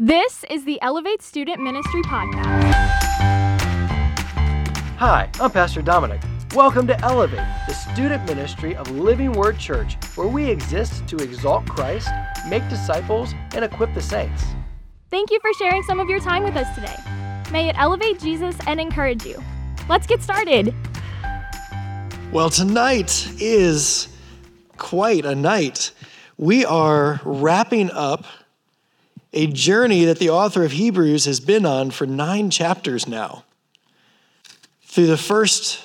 This is the Elevate Student Ministry Podcast. Hi, I'm Pastor Dominic. Welcome to Elevate, the student ministry of Living Word Church, where we exist to exalt Christ, make disciples, and equip the saints. Thank you for sharing some of your time with us today. May it elevate Jesus and encourage you. Let's get started. Well, tonight is quite a night. We are wrapping up a journey that the author of Hebrews has been on for nine chapters now. Through the first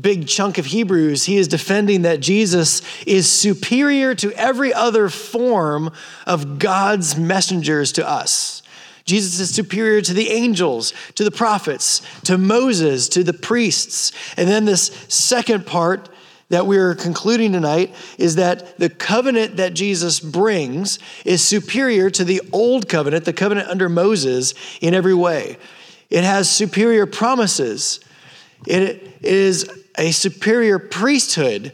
big chunk of Hebrews, he is defending that Jesus is superior to every other form of God's messengers to us. Jesus is superior to the angels, to the prophets, to Moses, to the priests. And then this second part that we're concluding tonight is that the covenant that Jesus brings is superior to the old covenant, the covenant under Moses, in every way. It has superior promises, it is a superior priesthood,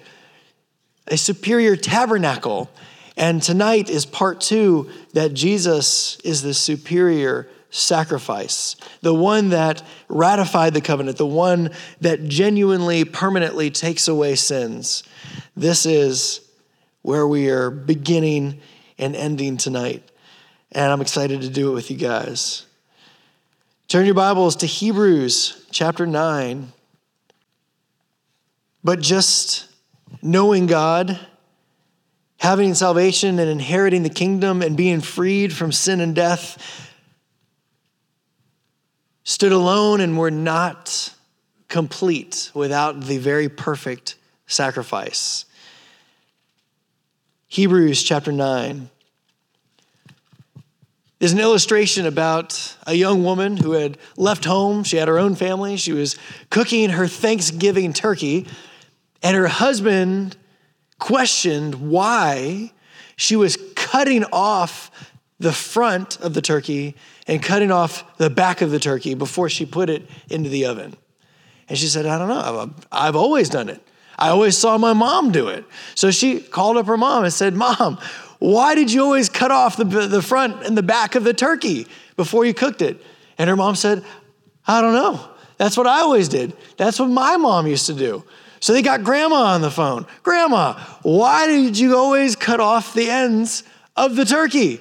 a superior tabernacle. And tonight is part two that Jesus is the superior sacrifice, the one that ratified the covenant, the one that genuinely, permanently takes away sins. This is where we are beginning and ending tonight. And I'm excited to do it with you guys. Turn your Bibles to Hebrews chapter 9. But just knowing God, having salvation and inheriting the kingdom and being freed from sin and death stood alone and were not complete without the very perfect sacrifice. Hebrews chapter 9 is an illustration about a young woman who had left home. She had her own family. She was cooking her Thanksgiving turkey, and her husband questioned why she was cutting off the front of the turkey and cutting off the back of the turkey before she put it into the oven. And she said, I don't know, I've always done it. I always saw my mom do it. So she called up her mom and said, Mom, why did you always cut off the, the front and the back of the turkey before you cooked it? And her mom said, I don't know. That's what I always did. That's what my mom used to do. So they got grandma on the phone. Grandma, why did you always cut off the ends of the turkey?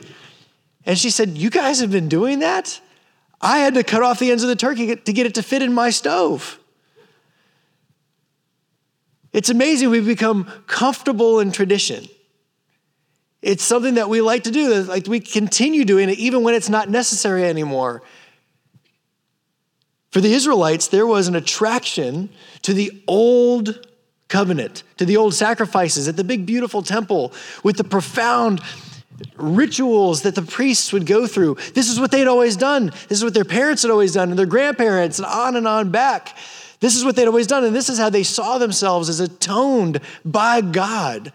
And she said, You guys have been doing that? I had to cut off the ends of the turkey to get it to fit in my stove. It's amazing we've become comfortable in tradition. It's something that we like to do, like we continue doing it even when it's not necessary anymore. For the Israelites, there was an attraction to the old covenant, to the old sacrifices at the big, beautiful temple with the profound rituals that the priests would go through. This is what they'd always done. This is what their parents had always done, and their grandparents, and on and on back. This is what they'd always done, and this is how they saw themselves as atoned by God.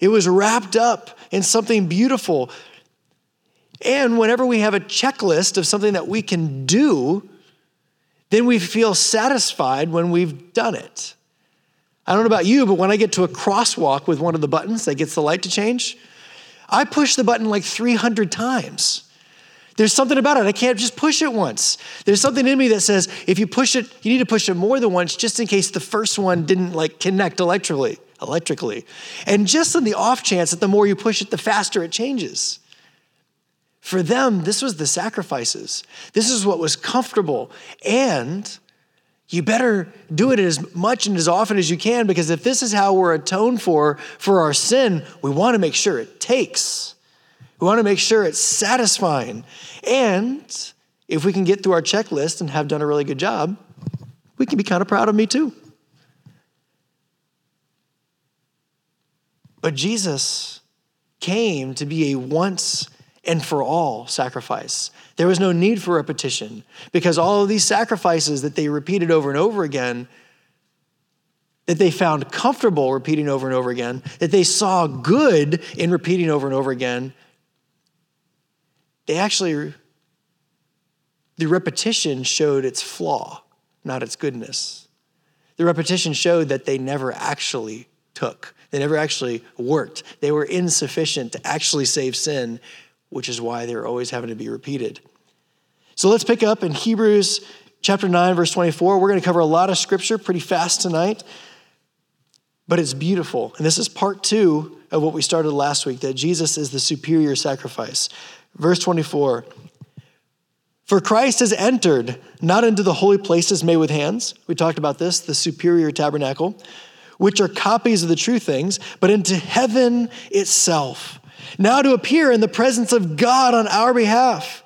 It was wrapped up in something beautiful. And whenever we have a checklist of something that we can do, then we feel satisfied when we've done it. I don't know about you, but when I get to a crosswalk with one of the buttons that gets the light to change, I push the button like 300 times. There's something about it. I can't just push it once. There's something in me that says if you push it, you need to push it more than once just in case the first one didn't like connect electrically, electrically. And just in the off chance that the more you push it, the faster it changes. For them, this was the sacrifices. This is what was comfortable and you better do it as much and as often as you can because if this is how we're atoned for for our sin, we want to make sure it takes. We want to make sure it's satisfying. And if we can get through our checklist and have done a really good job, we can be kind of proud of me too. But Jesus came to be a once and for all sacrifice. There was no need for repetition because all of these sacrifices that they repeated over and over again, that they found comfortable repeating over and over again, that they saw good in repeating over and over again, they actually, the repetition showed its flaw, not its goodness. The repetition showed that they never actually took, they never actually worked. They were insufficient to actually save sin which is why they're always having to be repeated. So let's pick up in Hebrews chapter 9, verse 24. We're going to cover a lot of scripture pretty fast tonight, but it's beautiful. And this is part two of what we started last week that Jesus is the superior sacrifice. Verse 24 For Christ has entered not into the holy places made with hands. We talked about this, the superior tabernacle, which are copies of the true things, but into heaven itself, now to appear in the presence of God on our behalf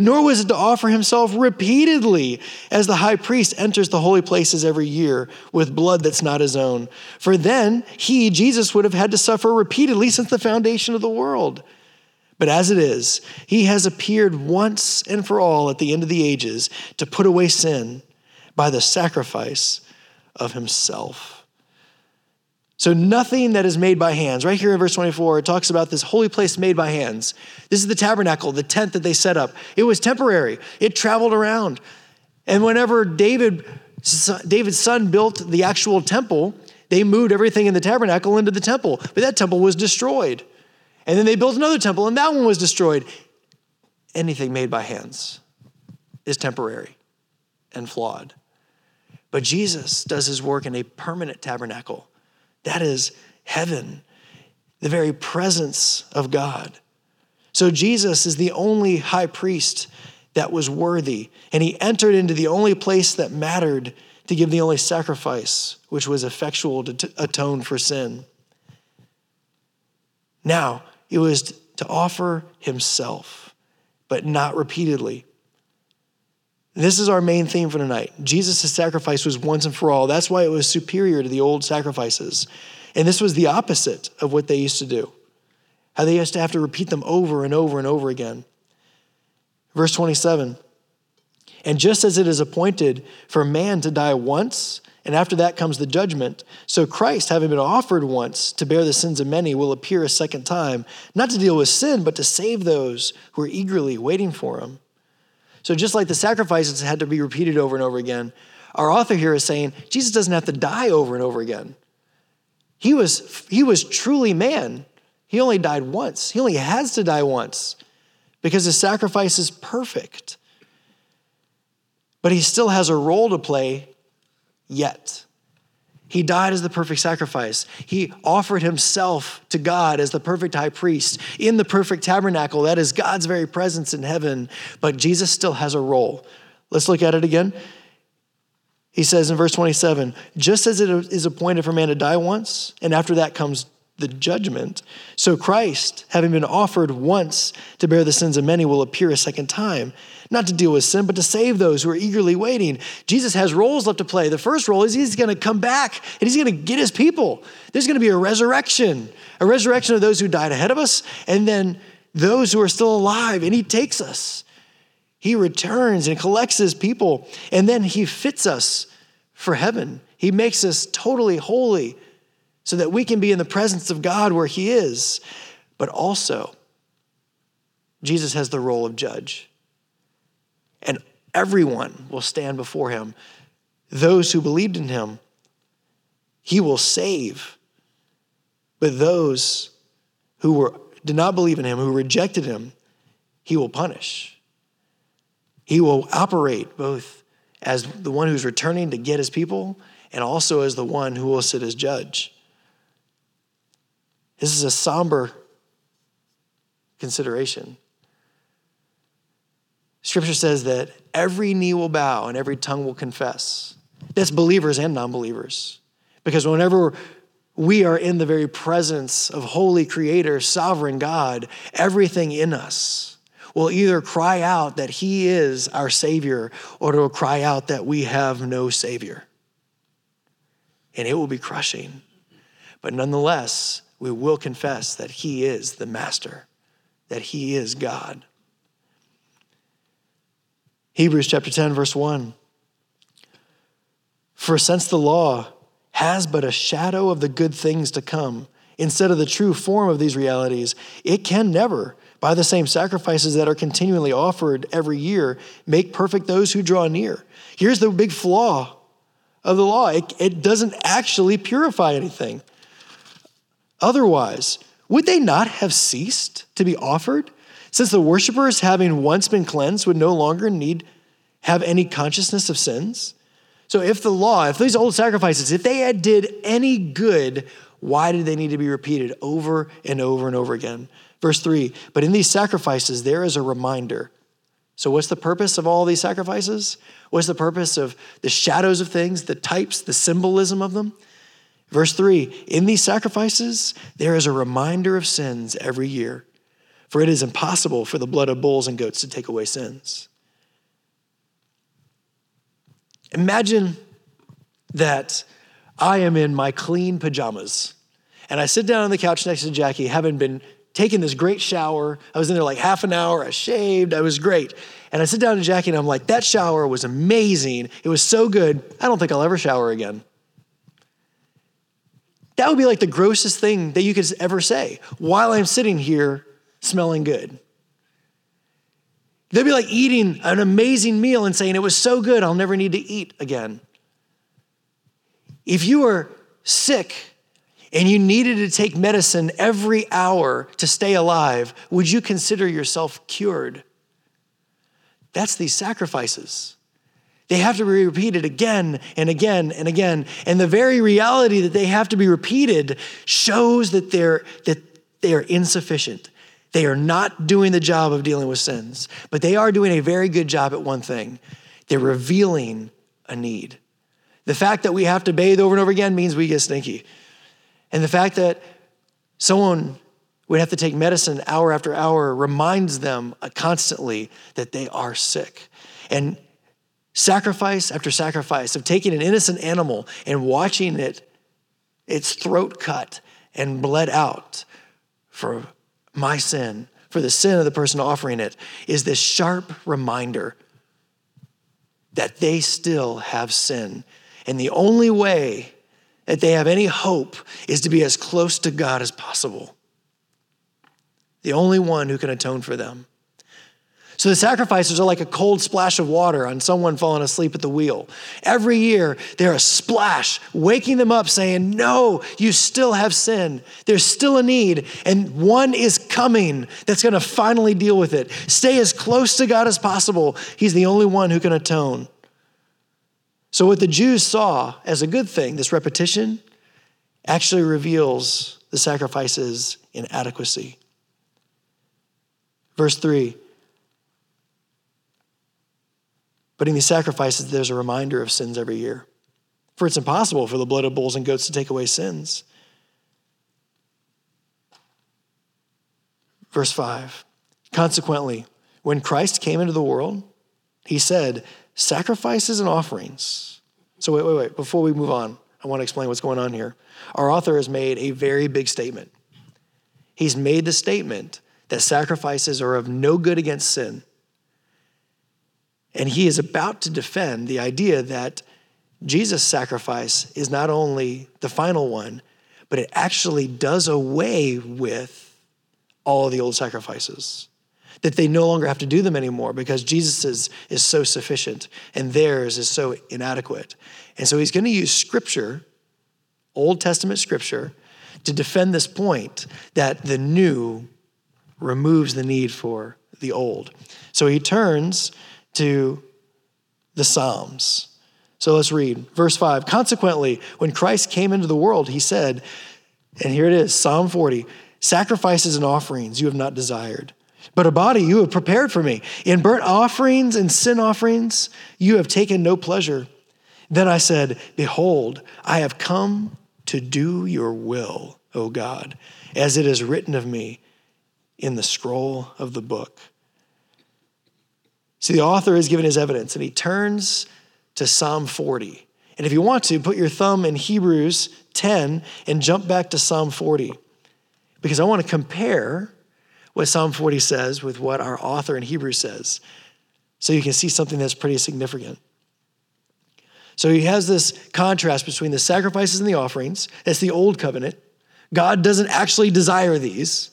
nor was it to offer himself repeatedly as the high priest enters the holy places every year with blood that's not his own. For then he, Jesus, would have had to suffer repeatedly since the foundation of the world. But as it is, he has appeared once and for all at the end of the ages to put away sin by the sacrifice of himself. So, nothing that is made by hands. Right here in verse 24, it talks about this holy place made by hands. This is the tabernacle, the tent that they set up. It was temporary, it traveled around. And whenever David, David's son built the actual temple, they moved everything in the tabernacle into the temple. But that temple was destroyed. And then they built another temple, and that one was destroyed. Anything made by hands is temporary and flawed. But Jesus does his work in a permanent tabernacle that is heaven, the very presence of God. So Jesus is the only high priest that was worthy, and he entered into the only place that mattered to give the only sacrifice, which was effectual to atone for sin. Now, it was to offer himself, but not repeatedly. This is our main theme for tonight. Jesus' sacrifice was once and for all. That's why it was superior to the old sacrifices. And this was the opposite of what they used to do, how they used to have to repeat them over and over and over again. Verse 27 And just as it is appointed for man to die once, and after that comes the judgment, so Christ, having been offered once to bear the sins of many, will appear a second time, not to deal with sin, but to save those who are eagerly waiting for him. So, just like the sacrifices had to be repeated over and over again, our author here is saying Jesus doesn't have to die over and over again. He was, he was truly man. He only died once. He only has to die once because his sacrifice is perfect. But he still has a role to play yet. He died as the perfect sacrifice. He offered himself to God as the perfect high priest in the perfect tabernacle. That is God's very presence in heaven. But Jesus still has a role. Let's look at it again. He says in verse 27 just as it is appointed for man to die once, and after that comes the judgment. So Christ, having been offered once to bear the sins of many, will appear a second time, not to deal with sin, but to save those who are eagerly waiting. Jesus has roles left to play. The first role is he's going to come back and he's going to get his people. There's going to be a resurrection, a resurrection of those who died ahead of us, and then those who are still alive, and he takes us. He returns and collects his people, and then he fits us for heaven. He makes us totally holy so that we can be in the presence of God where He is. But also, Jesus has the role of judge. And everyone will stand before Him. Those who believed in Him, He will save. But those who were, did not believe in Him, who rejected Him, He will punish. He will operate both as the one who's returning to get His people and also as the one who will sit as judge. This is a somber consideration. Scripture says that every knee will bow and every tongue will confess. That's believers and non believers. Because whenever we are in the very presence of holy creator, sovereign God, everything in us will either cry out that he is our savior or it will cry out that we have no savior. And it will be crushing. But nonetheless, we will confess that He is the Master, that He is God. Hebrews chapter 10, verse 1. For since the law has but a shadow of the good things to come, instead of the true form of these realities, it can never, by the same sacrifices that are continually offered every year, make perfect those who draw near. Here's the big flaw of the law it, it doesn't actually purify anything. Otherwise, would they not have ceased to be offered? since the worshippers, having once been cleansed, would no longer need have any consciousness of sins. So if the law, if these old sacrifices, if they had did any good, why did they need to be repeated over and over and over again? Verse 3 But in these sacrifices, there is a reminder. So, what's the purpose of all these sacrifices? What's the purpose of the shadows of things, the types, the symbolism of them? Verse 3 In these sacrifices, there is a reminder of sins every year, for it is impossible for the blood of bulls and goats to take away sins. Imagine that I am in my clean pajamas and I sit down on the couch next to Jackie, having been taking this great shower. I was in there like half an hour, I shaved, I was great. And I sit down to Jackie and I'm like, that shower was amazing. It was so good. I don't think I'll ever shower again. That would be like the grossest thing that you could ever say while I'm sitting here smelling good. They'd be like eating an amazing meal and saying, It was so good, I'll never need to eat again. If you were sick and you needed to take medicine every hour to stay alive, would you consider yourself cured? That's these sacrifices. They have to be repeated again and again and again. And the very reality that they have to be repeated shows that they're, that they are insufficient. They are not doing the job of dealing with sins, but they are doing a very good job at one thing they're revealing a need. The fact that we have to bathe over and over again means we get stinky. And the fact that someone would have to take medicine hour after hour reminds them constantly that they are sick. And sacrifice after sacrifice of taking an innocent animal and watching it, its throat cut and bled out for my sin, for the sin of the person offering it, is this sharp reminder that they still have sin. And the only way that they have any hope is to be as close to God as possible. The only one who can atone for them. So the sacrifices are like a cold splash of water on someone falling asleep at the wheel. Every year, they're a splash, waking them up, saying, No, you still have sin. There's still a need, and one is coming that's going to finally deal with it. Stay as close to God as possible. He's the only one who can atone. So, what the Jews saw as a good thing, this repetition, actually reveals the sacrifice's inadequacy. Verse 3 But in these sacrifices, there's a reminder of sins every year. For it's impossible for the blood of bulls and goats to take away sins. Verse 5 Consequently, when Christ came into the world, he said, Sacrifices and offerings. So, wait, wait, wait. Before we move on, I want to explain what's going on here. Our author has made a very big statement. He's made the statement that sacrifices are of no good against sin and he is about to defend the idea that Jesus' sacrifice is not only the final one, but it actually does away with all of the old sacrifices. That they no longer have to do them anymore because Jesus is, is so sufficient and theirs is so inadequate. And so he's going to use scripture, Old Testament scripture, to defend this point that the new removes the need for the old. So he turns to the Psalms. So let's read. Verse 5 Consequently, when Christ came into the world, he said, and here it is Psalm 40 Sacrifices and offerings you have not desired, but a body you have prepared for me. In burnt offerings and sin offerings you have taken no pleasure. Then I said, Behold, I have come to do your will, O God, as it is written of me in the scroll of the book. See, the author is given his evidence and he turns to Psalm 40. And if you want to, put your thumb in Hebrews 10 and jump back to Psalm 40. Because I want to compare what Psalm 40 says with what our author in Hebrews says. So you can see something that's pretty significant. So he has this contrast between the sacrifices and the offerings. That's the old covenant. God doesn't actually desire these.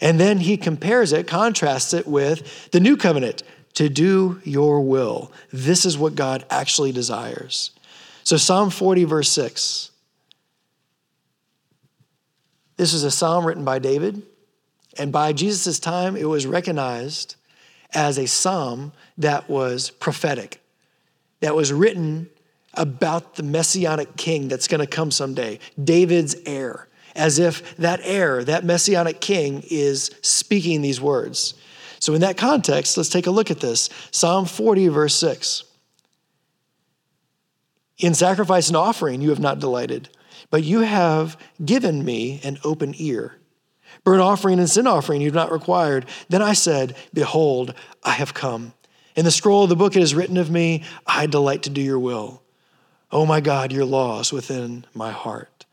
And then he compares it, contrasts it with the new covenant to do your will. This is what God actually desires. So, Psalm 40, verse 6. This is a psalm written by David. And by Jesus' time, it was recognized as a psalm that was prophetic, that was written about the messianic king that's going to come someday, David's heir, as if that heir, that messianic king, is speaking these words. So, in that context, let's take a look at this Psalm 40, verse 6. In sacrifice and offering, you have not delighted, but you have given me an open ear. Burnt offering and sin offering you've not required. Then I said, Behold, I have come. In the scroll of the book it is written of me, I delight to do your will. Oh my God, your law is within my heart.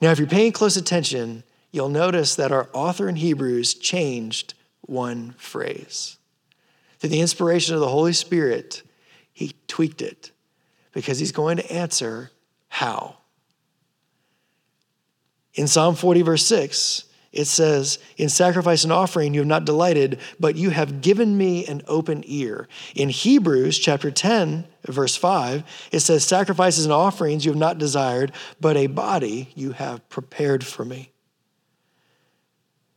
Now, if you're paying close attention, you'll notice that our author in Hebrews changed one phrase. Through the inspiration of the Holy Spirit, he tweaked it because he's going to answer how. In Psalm 40, verse 6, it says, In sacrifice and offering you have not delighted, but you have given me an open ear. In Hebrews chapter 10, verse 5, it says, Sacrifices and offerings you have not desired, but a body you have prepared for me.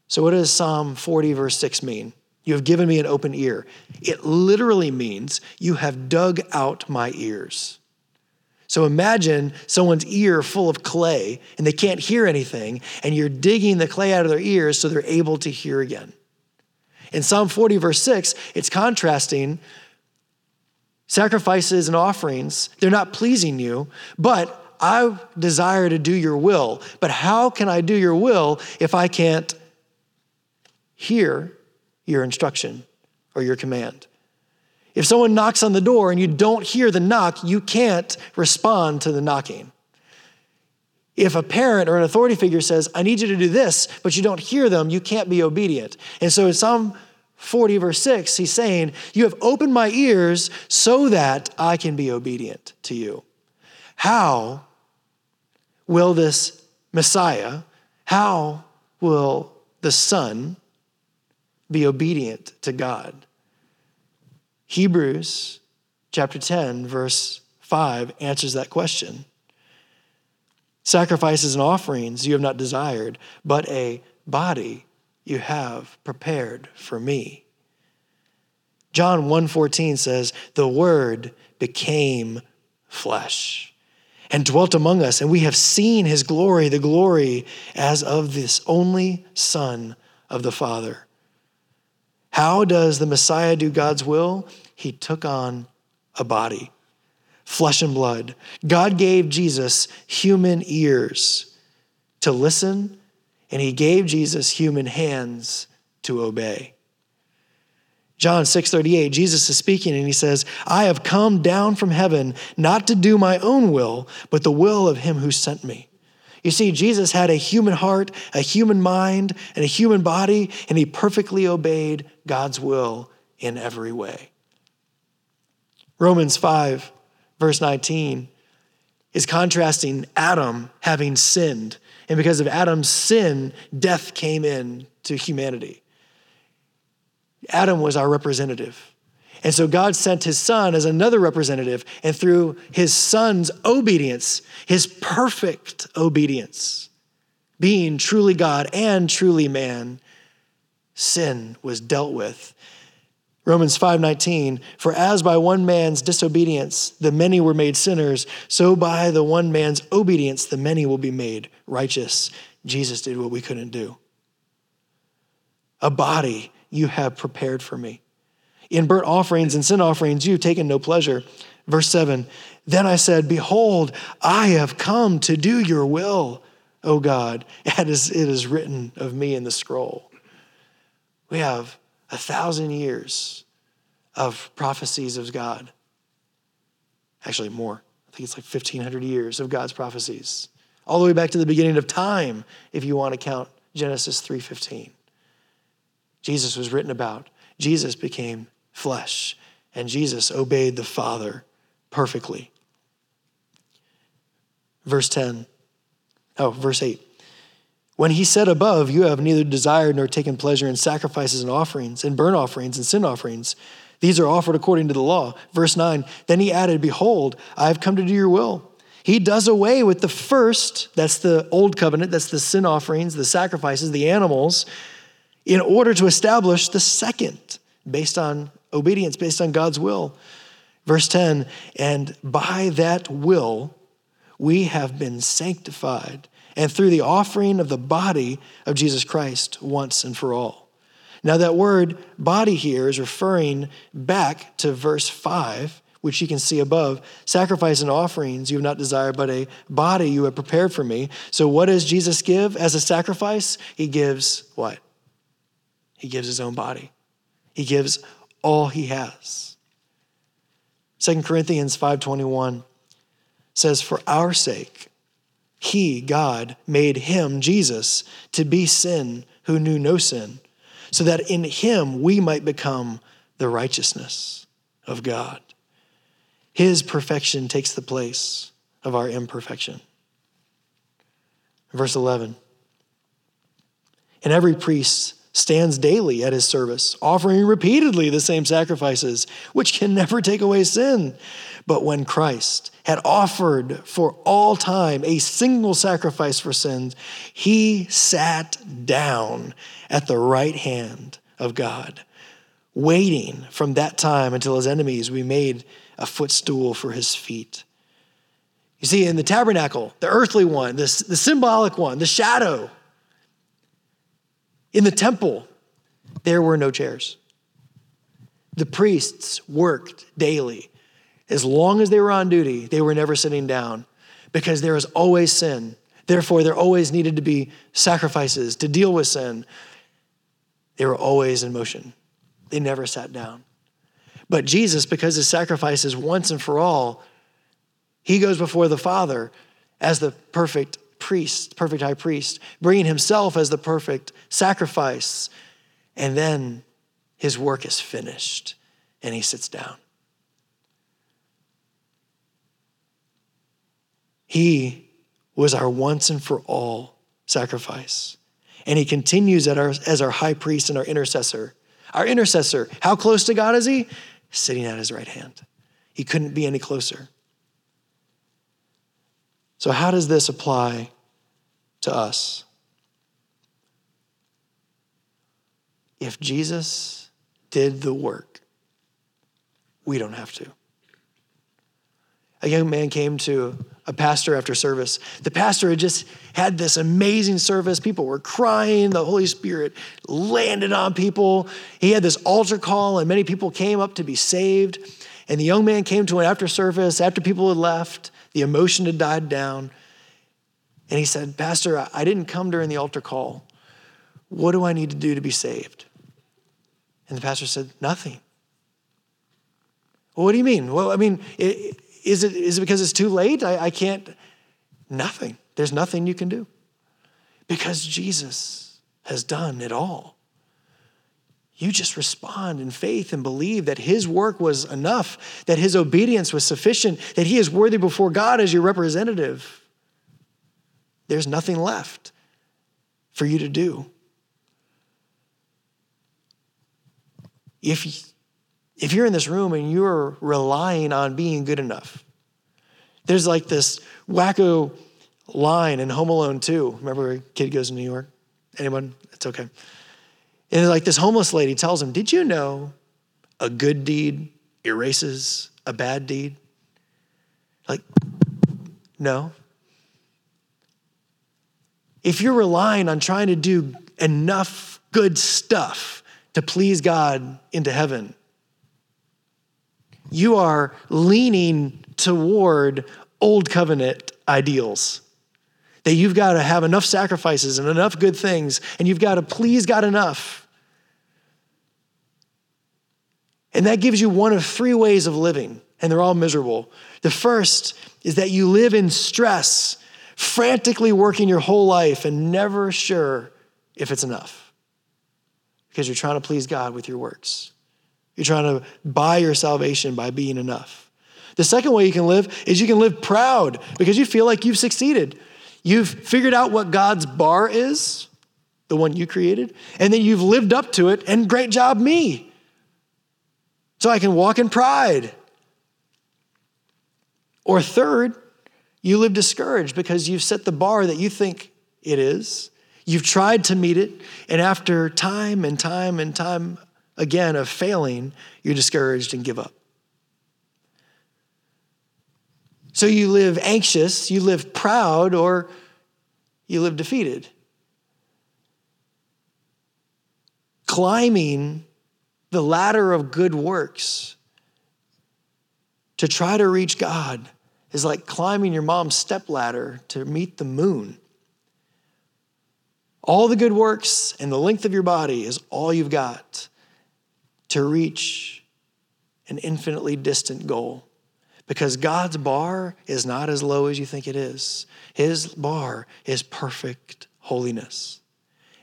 So, what does Psalm 40, verse 6 mean? You have given me an open ear. It literally means you have dug out my ears. So imagine someone's ear full of clay and they can't hear anything, and you're digging the clay out of their ears so they're able to hear again. In Psalm 40, verse 6, it's contrasting sacrifices and offerings. They're not pleasing you, but I desire to do your will. But how can I do your will if I can't hear your instruction or your command? If someone knocks on the door and you don't hear the knock, you can't respond to the knocking. If a parent or an authority figure says, I need you to do this, but you don't hear them, you can't be obedient. And so in Psalm 40, verse 6, he's saying, You have opened my ears so that I can be obedient to you. How will this Messiah, how will the Son be obedient to God? Hebrews chapter 10, verse 5 answers that question. Sacrifices and offerings you have not desired, but a body you have prepared for me. John 1:14 says, "The word became flesh and dwelt among us, and we have seen his glory, the glory as of this only son of the Father." How does the Messiah do God's will? He took on a body, flesh and blood. God gave Jesus human ears to listen, and he gave Jesus human hands to obey. John 6:38 Jesus is speaking and he says, "I have come down from heaven not to do my own will, but the will of him who sent me." You see, Jesus had a human heart, a human mind, and a human body, and he perfectly obeyed God's will in every way. Romans 5, verse 19, is contrasting Adam having sinned. And because of Adam's sin, death came in to humanity. Adam was our representative. And so God sent his son as another representative. And through his son's obedience, his perfect obedience, being truly God and truly man, sin was dealt with. Romans 5:19 For as by one man's disobedience the many were made sinners so by the one man's obedience the many will be made righteous Jesus did what we couldn't do A body you have prepared for me in burnt offerings and sin offerings, you've taken no pleasure. Verse 7 Then I said, Behold, I have come to do your will, O God, as it is written of me in the scroll. We have a thousand years of prophecies of God. Actually, more. I think it's like 1,500 years of God's prophecies, all the way back to the beginning of time, if you want to count Genesis 3:15. Jesus was written about. Jesus became flesh. And Jesus obeyed the Father perfectly. Verse 10. Oh, verse 8. When he said above, You have neither desired nor taken pleasure in sacrifices and offerings, and burnt offerings and sin offerings. These are offered according to the law. Verse 9. Then he added, Behold, I have come to do your will. He does away with the first, that's the old covenant, that's the sin offerings, the sacrifices, the animals, in order to establish the second based on obedience, based on God's will. Verse 10 And by that will we have been sanctified, and through the offering of the body of Jesus Christ once and for all. Now, that word body here is referring back to verse 5, which you can see above. Sacrifice and offerings you have not desired, but a body you have prepared for me. So, what does Jesus give as a sacrifice? He gives what? He gives his own body, he gives all he has. 2 Corinthians 5:21 says for our sake he God made him Jesus to be sin who knew no sin so that in him we might become the righteousness of God. His perfection takes the place of our imperfection. Verse 11. And every priest stands daily at his service, offering repeatedly the same sacrifices, which can never take away sin. But when Christ had offered for all time a single sacrifice for sins, he sat down at the right hand of God, waiting from that time until his enemies we made a footstool for his feet. You see, in the tabernacle, the earthly one, the, the symbolic one, the shadow, in the temple, there were no chairs. The priests worked daily. As long as they were on duty, they were never sitting down because there was always sin. Therefore, there always needed to be sacrifices to deal with sin. They were always in motion, they never sat down. But Jesus, because his sacrifice is once and for all, he goes before the Father as the perfect priest, perfect high priest, bringing himself as the perfect sacrifice. And then his work is finished and he sits down. He was our once and for all sacrifice. And he continues our, as our high priest and our intercessor. Our intercessor, how close to God is he? Sitting at his right hand. He couldn't be any closer. So, how does this apply to us? If Jesus did the work, we don't have to. A young man came to a pastor after service. The pastor had just had this amazing service. People were crying. The Holy Spirit landed on people. He had this altar call, and many people came up to be saved. And the young man came to an after service after people had left. The emotion had died down. And he said, Pastor, I didn't come during the altar call. What do I need to do to be saved? And the pastor said, Nothing. Well, what do you mean? Well, I mean, is it, is it because it's too late? I, I can't. Nothing. There's nothing you can do because Jesus has done it all. You just respond in faith and believe that His work was enough, that His obedience was sufficient, that He is worthy before God as your representative. There's nothing left for you to do. If, if you're in this room and you're relying on being good enough, there's like this wacko line in Home Alone 2. Remember a kid goes to New York? Anyone? It's okay. And like this homeless lady tells him, Did you know a good deed erases a bad deed? Like, no. If you're relying on trying to do enough good stuff to please God into heaven, you are leaning toward old covenant ideals. That you've got to have enough sacrifices and enough good things, and you've got to please God enough. And that gives you one of three ways of living, and they're all miserable. The first is that you live in stress frantically working your whole life and never sure if it's enough because you're trying to please God with your works. You're trying to buy your salvation by being enough. The second way you can live is you can live proud because you feel like you've succeeded. You've figured out what God's bar is, the one you created, and then you've lived up to it, and great job, me. So I can walk in pride. Or third, you live discouraged because you've set the bar that you think it is. You've tried to meet it, and after time and time and time again of failing, you're discouraged and give up. So you live anxious, you live proud, or you live defeated. Climbing the ladder of good works to try to reach God is like climbing your mom's step ladder to meet the moon. All the good works and the length of your body is all you've got to reach an infinitely distant goal. Because God's bar is not as low as you think it is. His bar is perfect holiness.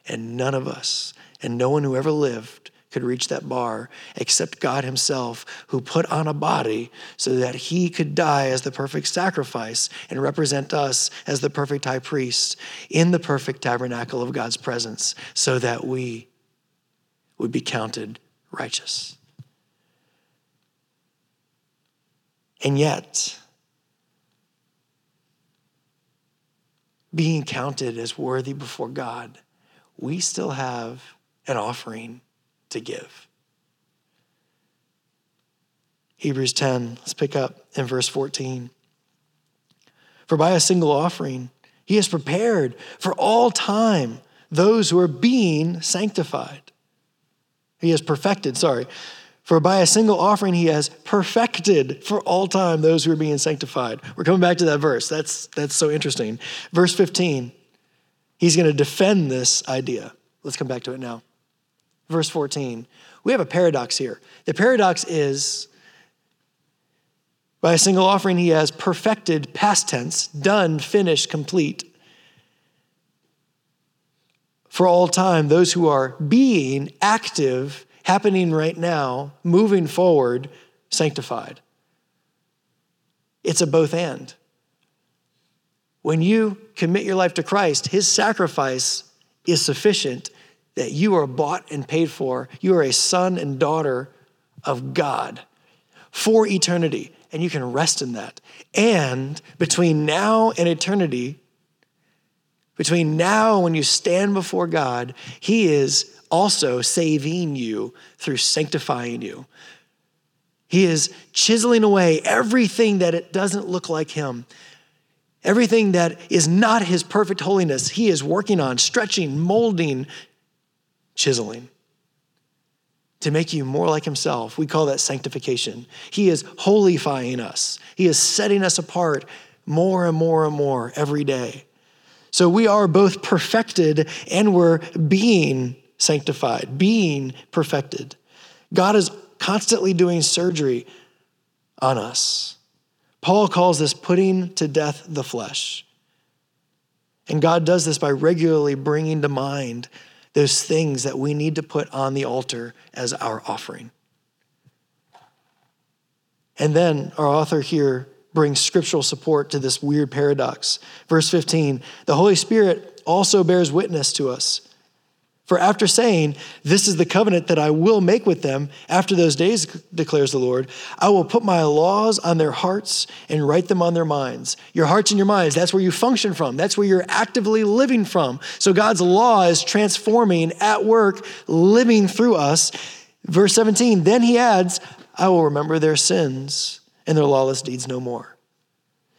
And none of us, and no one who ever lived, could reach that bar except God Himself, who put on a body so that He could die as the perfect sacrifice and represent us as the perfect high priest in the perfect tabernacle of God's presence so that we would be counted righteous. And yet, being counted as worthy before God, we still have an offering to give. Hebrews 10, let's pick up in verse 14. For by a single offering, he has prepared for all time those who are being sanctified. He has perfected, sorry. For by a single offering, he has perfected for all time those who are being sanctified. We're coming back to that verse. That's, that's so interesting. Verse 15, he's going to defend this idea. Let's come back to it now verse 14. We have a paradox here. The paradox is by a single offering, he has perfected, past tense, done, finished, complete. For all time, those who are being active, happening right now, moving forward, sanctified. It's a both and. When you commit your life to Christ, his sacrifice is sufficient that you are bought and paid for. You are a son and daughter of God for eternity, and you can rest in that. And between now and eternity, between now when you stand before God, He is also saving you through sanctifying you. He is chiseling away everything that it doesn't look like Him. Everything that is not his perfect holiness, he is working on, stretching, molding, chiseling to make you more like himself. We call that sanctification. He is holifying us, he is setting us apart more and more and more every day. So we are both perfected and we're being sanctified, being perfected. God is constantly doing surgery on us. Paul calls this putting to death the flesh. And God does this by regularly bringing to mind those things that we need to put on the altar as our offering. And then our author here brings scriptural support to this weird paradox. Verse 15 the Holy Spirit also bears witness to us for after saying, This is the covenant that I will make with them after those days, declares the Lord, I will put my laws on their hearts and write them on their minds. Your hearts and your minds, that's where you function from. That's where you're actively living from. So God's law is transforming at work, living through us. Verse 17, then he adds, I will remember their sins and their lawless deeds no more.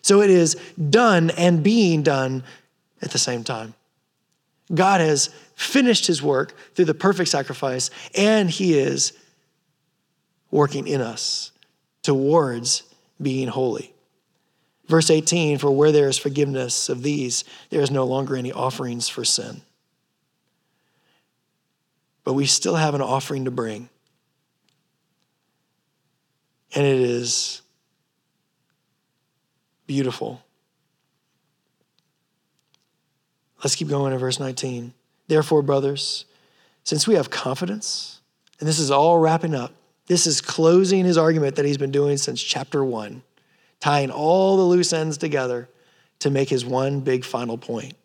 So it is done and being done at the same time. God has finished his work through the perfect sacrifice, and he is working in us towards being holy. Verse 18 For where there is forgiveness of these, there is no longer any offerings for sin. But we still have an offering to bring. And it is beautiful. Let's keep going in verse 19. Therefore, brothers, since we have confidence, and this is all wrapping up, this is closing his argument that he's been doing since chapter one, tying all the loose ends together to make his one big final point.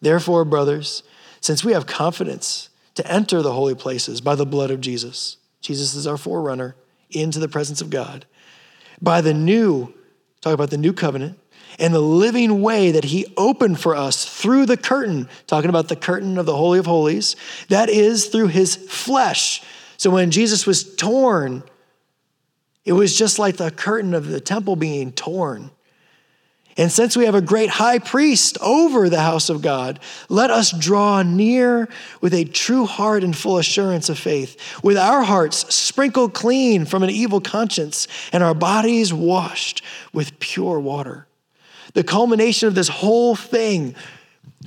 Therefore, brothers, since we have confidence to enter the holy places by the blood of Jesus, Jesus is our forerunner into the presence of God, by the new, talk about the new covenant, and the living way that he opened for us through the curtain, talking about the curtain of the Holy of Holies, that is through his flesh. So when Jesus was torn, it was just like the curtain of the temple being torn. And since we have a great high priest over the house of God, let us draw near with a true heart and full assurance of faith, with our hearts sprinkled clean from an evil conscience and our bodies washed with pure water. The culmination of this whole thing,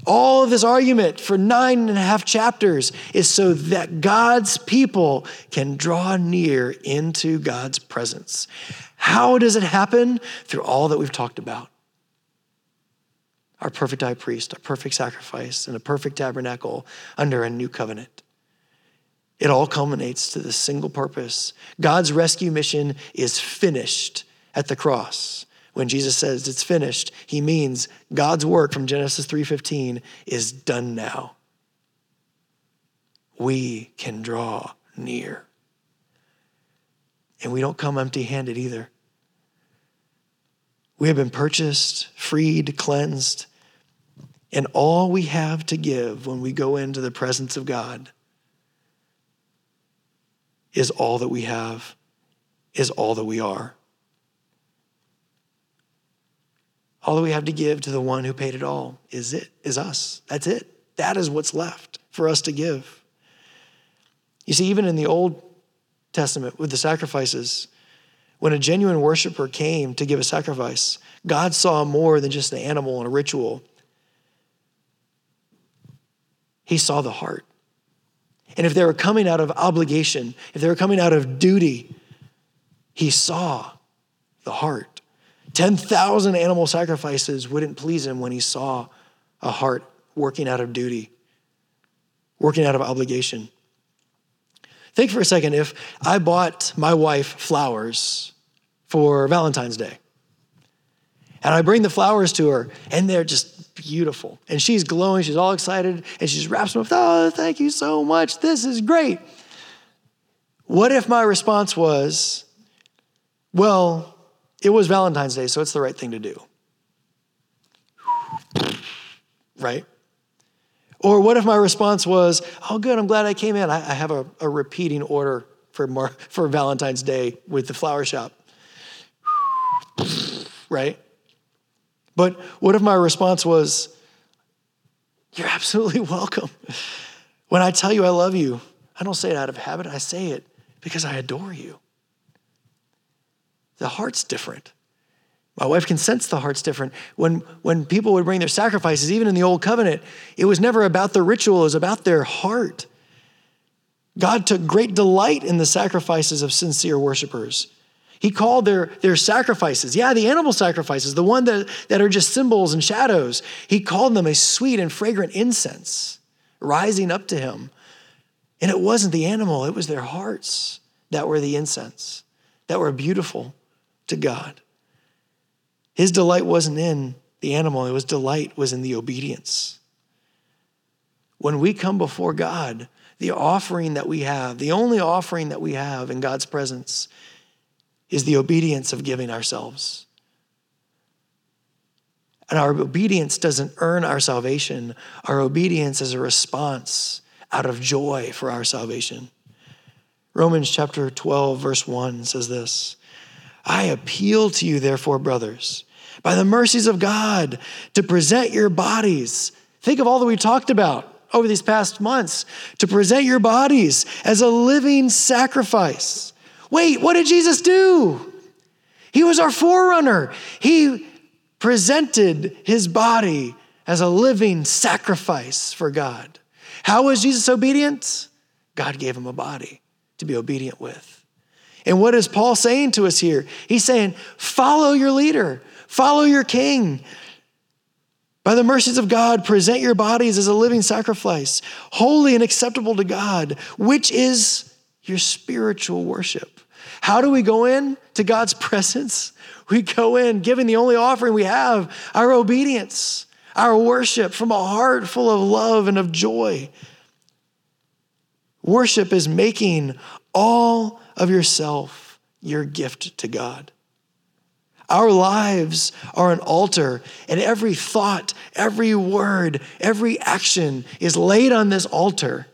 all of this argument for nine and a half chapters, is so that God's people can draw near into God's presence. How does it happen? Through all that we've talked about our perfect high priest, a perfect sacrifice, and a perfect tabernacle under a new covenant. It all culminates to the single purpose. God's rescue mission is finished at the cross. When Jesus says it's finished, he means God's work from Genesis 3:15 is done now. We can draw near. And we don't come empty-handed either. We have been purchased, freed, cleansed, and all we have to give when we go into the presence of God is all that we have, is all that we are. All that we have to give to the one who paid it all is it, is us. That's it. That is what's left for us to give. You see, even in the Old Testament with the sacrifices, when a genuine worshiper came to give a sacrifice, God saw more than just an animal and a ritual. He saw the heart. And if they were coming out of obligation, if they were coming out of duty, he saw the heart. 10,000 animal sacrifices wouldn't please him when he saw a heart working out of duty, working out of obligation. Think for a second if I bought my wife flowers for Valentine's Day, and I bring the flowers to her, and they're just beautiful. And she's glowing, she's all excited, and she just wraps them up. Oh, thank you so much. This is great. What if my response was, well, it was Valentine's Day, so it's the right thing to do? Right? Or what if my response was, oh, good, I'm glad I came in. I, I have a, a, repeating order for, Mar- for Valentine's Day with the flower shop. right? But what if my response was, you're absolutely welcome. When I tell you I love you, I don't say it out of habit, I say it because I adore you. The heart's different. My wife can sense the heart's different. When, when people would bring their sacrifices, even in the old covenant, it was never about the ritual, it was about their heart. God took great delight in the sacrifices of sincere worshipers. He called their, their sacrifices, yeah, the animal sacrifices, the one that, that are just symbols and shadows, he called them a sweet and fragrant incense rising up to him. And it wasn't the animal, it was their hearts that were the incense, that were beautiful to God. His delight wasn't in the animal, was delight was in the obedience. When we come before God, the offering that we have, the only offering that we have in God's presence is the obedience of giving ourselves. And our obedience doesn't earn our salvation. Our obedience is a response out of joy for our salvation. Romans chapter 12, verse 1 says this I appeal to you, therefore, brothers by the mercies of God to present your bodies. Think of all that we talked about over these past months to present your bodies as a living sacrifice. Wait, what did Jesus do? He was our forerunner. He presented his body as a living sacrifice for God. How was Jesus obedient? God gave him a body to be obedient with. And what is Paul saying to us here? He's saying, follow your leader, Follow your king. By the mercies of God, present your bodies as a living sacrifice, holy and acceptable to God, which is your spiritual worship. How do we go in to God's presence? We go in giving the only offering we have, our obedience, our worship from a heart full of love and of joy. Worship is making all of yourself your gift to God. Our lives are an altar, and every thought, every word, every action is laid on this altar.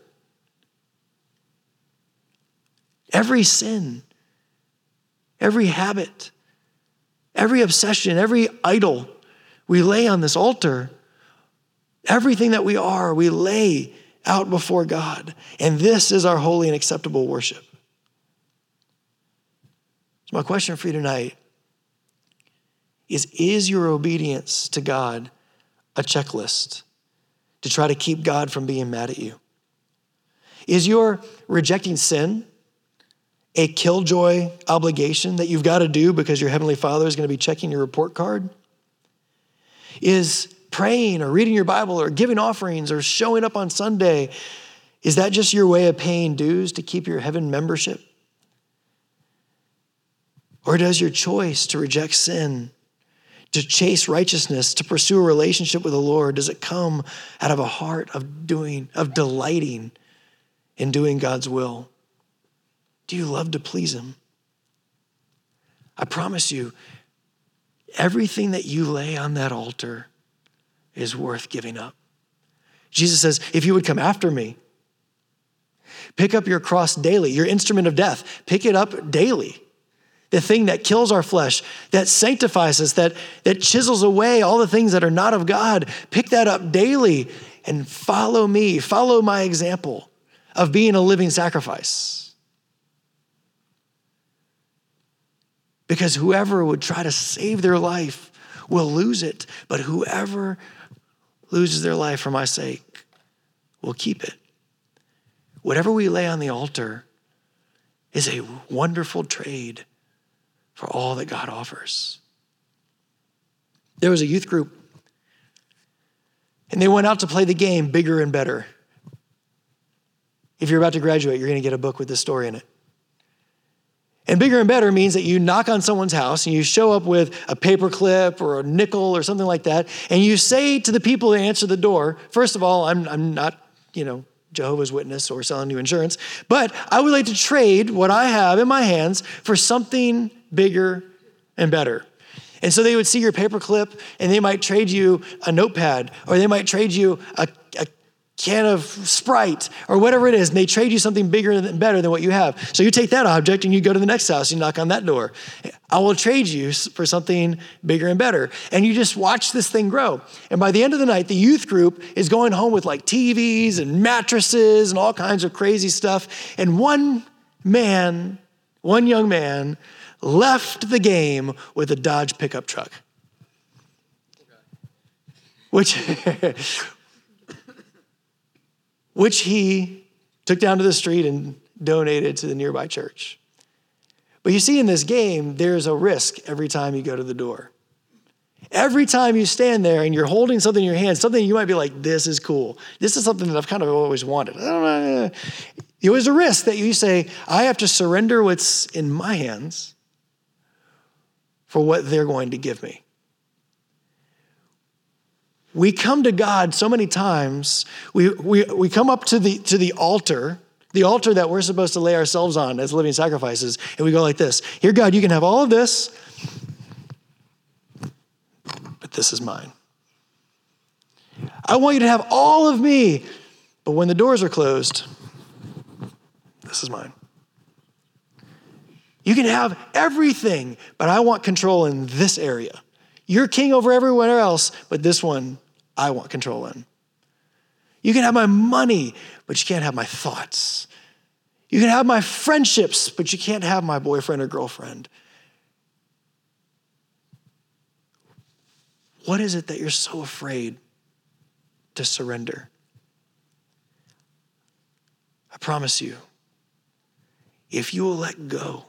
Every sin, every habit, every obsession, every idol we lay on this altar. Everything that we are, we lay out before God. And this is our holy and acceptable worship. My question for you tonight is Is your obedience to God a checklist to try to keep God from being mad at you? Is your rejecting sin a killjoy obligation that you've got to do because your Heavenly Father is going to be checking your report card? Is praying or reading your Bible or giving offerings or showing up on Sunday, is that just your way of paying dues to keep your heaven membership? Or does your choice to reject sin, to chase righteousness, to pursue a relationship with the Lord, does it come out of a heart of doing, of delighting in doing God's will? Do you love to please Him? I promise you, everything that you lay on that altar is worth giving up. Jesus says, if you would come after me, pick up your cross daily, your instrument of death, pick it up daily. The thing that kills our flesh, that sanctifies us, that, that chisels away all the things that are not of God, pick that up daily and follow me, follow my example of being a living sacrifice. Because whoever would try to save their life will lose it, but whoever loses their life for my sake will keep it. Whatever we lay on the altar is a wonderful trade for all that God offers. There was a youth group, and they went out to play the game bigger and better. If you're about to graduate, you're going to get a book with this story in it. And bigger and better means that you knock on someone's house and you show up with a paper clip or a nickel or something like that, and you say to the people that answer the door, first of all, I'm, I'm not, you know, Jehovah's Witness or selling you insurance, but I would like to trade what I have in my hands for something bigger and better. And so they would see your paperclip and they might trade you a notepad or they might trade you a, can of Sprite or whatever it is, and they trade you something bigger and better than what you have. So you take that object and you go to the next house, you knock on that door. I will trade you for something bigger and better. And you just watch this thing grow. And by the end of the night, the youth group is going home with like TVs and mattresses and all kinds of crazy stuff. And one man, one young man, left the game with a Dodge pickup truck. Which which he took down to the street and donated to the nearby church. But you see, in this game, there's a risk every time you go to the door. Every time you stand there and you're holding something in your hand, something you might be like, this is cool. This is something that I've kind of always wanted. I don't know. There's a risk that you say, I have to surrender what's in my hands for what they're going to give me. We come to God so many times, we, we, we come up to the, to the altar, the altar that we're supposed to lay ourselves on as living sacrifices, and we go like this Here, God, you can have all of this, but this is mine. I want you to have all of me, but when the doors are closed, this is mine. You can have everything, but I want control in this area. You're king over everywhere else, but this one I want control in. You can have my money, but you can't have my thoughts. You can have my friendships, but you can't have my boyfriend or girlfriend. What is it that you're so afraid to surrender? I promise you, if you will let go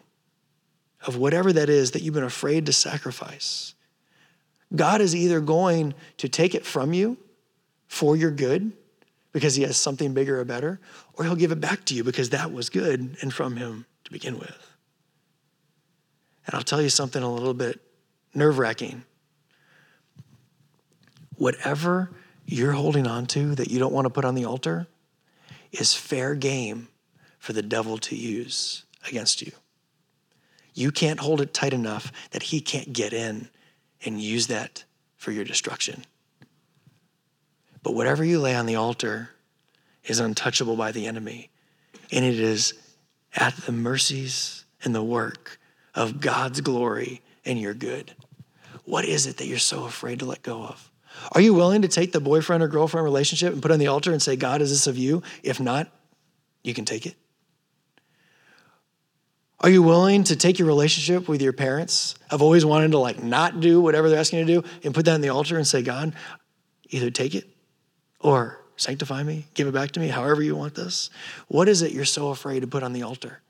of whatever that is that you've been afraid to sacrifice, God is either going to take it from you for your good because he has something bigger or better, or he'll give it back to you because that was good and from him to begin with. And I'll tell you something a little bit nerve wracking. Whatever you're holding on to that you don't want to put on the altar is fair game for the devil to use against you. you can't hold it tight enough that he can't get in and use that for your destruction. But whatever you lay on the altar is untouchable by the enemy, and it is at the mercies and the work of God's glory and your good. What is it that you're so afraid to let go of? Are you willing to take the boyfriend or girlfriend relationship and put on the altar and say, God, is this of you? If not, you can take it. Are you willing to take your relationship with your parents? I've always wanted to like not do whatever they're asking you to do and put that on the altar and say, God, either take it or sanctify me, give it back to me, however you want this. What is it you're so afraid to put on the altar?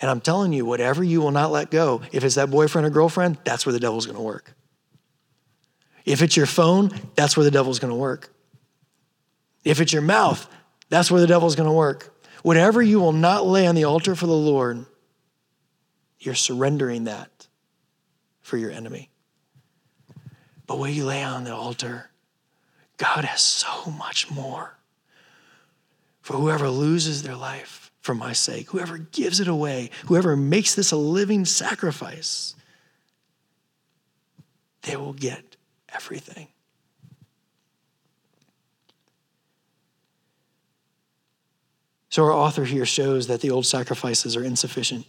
And I'm telling you, whatever you will not let go, if it's that boyfriend or girlfriend, that's where the devil's going to work. If it's your phone, that's where the devil's going to work. If it's your mouth, that's where the devil's going to work. Whatever you will not lay on the altar for the Lord, you're surrendering that for your enemy. But what you lay on the altar, God has so much more. For whoever loses their life for my sake, whoever gives it away, whoever makes this a living sacrifice, they will get everything. So, our author here shows that the old sacrifices are insufficient.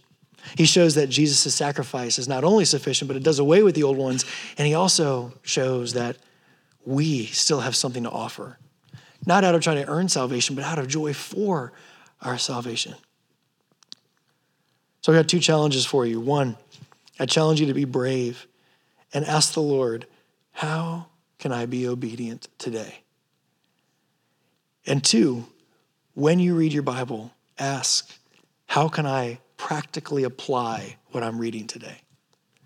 He shows that Jesus' sacrifice is not only sufficient, but it does away with the old ones. And he also shows that we still have something to offer, not out of trying to earn salvation, but out of joy for our salvation. So, I got two challenges for you. One, I challenge you to be brave and ask the Lord, How can I be obedient today? And two, when you read your Bible, ask, how can I practically apply what I'm reading today?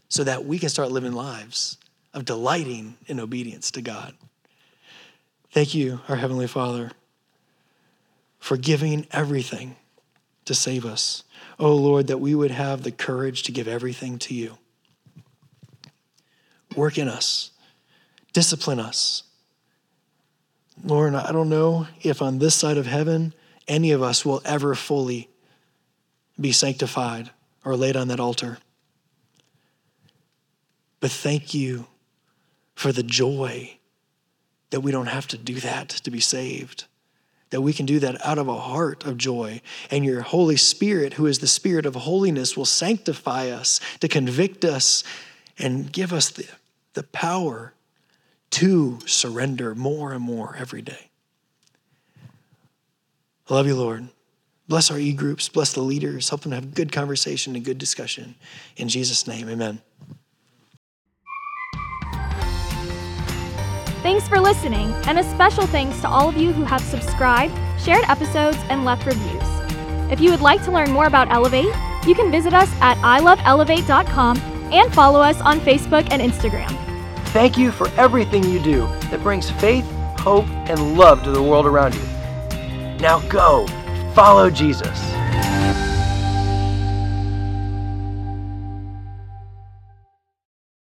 So that we can start living lives of delighting in obedience to God. Thank you, our Heavenly Father, for giving everything to save us. Oh Lord, that we would have the courage to give everything to you. Work in us, discipline us. Lord, I don't know if on this side of heaven any of us will ever fully be sanctified or laid on that altar. But thank you for the joy that we don't have to do that to be saved, that we can do that out of a heart of joy. And your Holy Spirit, who is the Spirit of holiness, will sanctify us to convict us and give us the, the power to surrender more and more every day. I love you, Lord. Bless our e groups, bless the leaders, help them have good conversation and good discussion. In Jesus' name, amen. Thanks for listening, and a special thanks to all of you who have subscribed, shared episodes, and left reviews. If you would like to learn more about Elevate, you can visit us at iloveelevate.com and follow us on Facebook and Instagram. Thank you for everything you do that brings faith, hope, and love to the world around you. Now go, follow Jesus.